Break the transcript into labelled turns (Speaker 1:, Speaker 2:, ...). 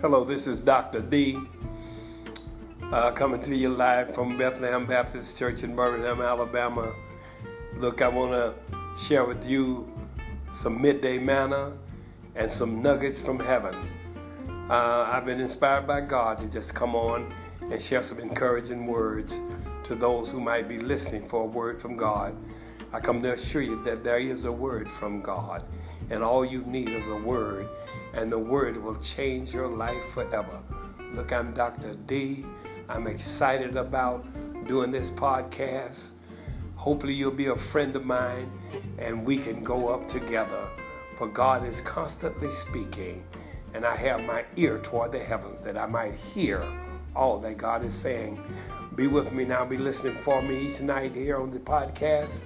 Speaker 1: Hello, this is Dr. D. Uh, coming to you live from Bethlehem Baptist Church in Birmingham, Alabama. Look, I want to share with you some midday manna and some nuggets from heaven. Uh, I've been inspired by God to just come on and share some encouraging words to those who might be listening for a word from God. I come to assure you that there is a word from God, and all you need is a word and the word will change your life forever. Look, I'm Dr. D. I'm excited about doing this podcast. Hopefully, you'll be a friend of mine and we can go up together. For God is constantly speaking, and I have my ear toward the heavens that I might hear all that God is saying. Be with me now, be listening for me each night here on the podcast.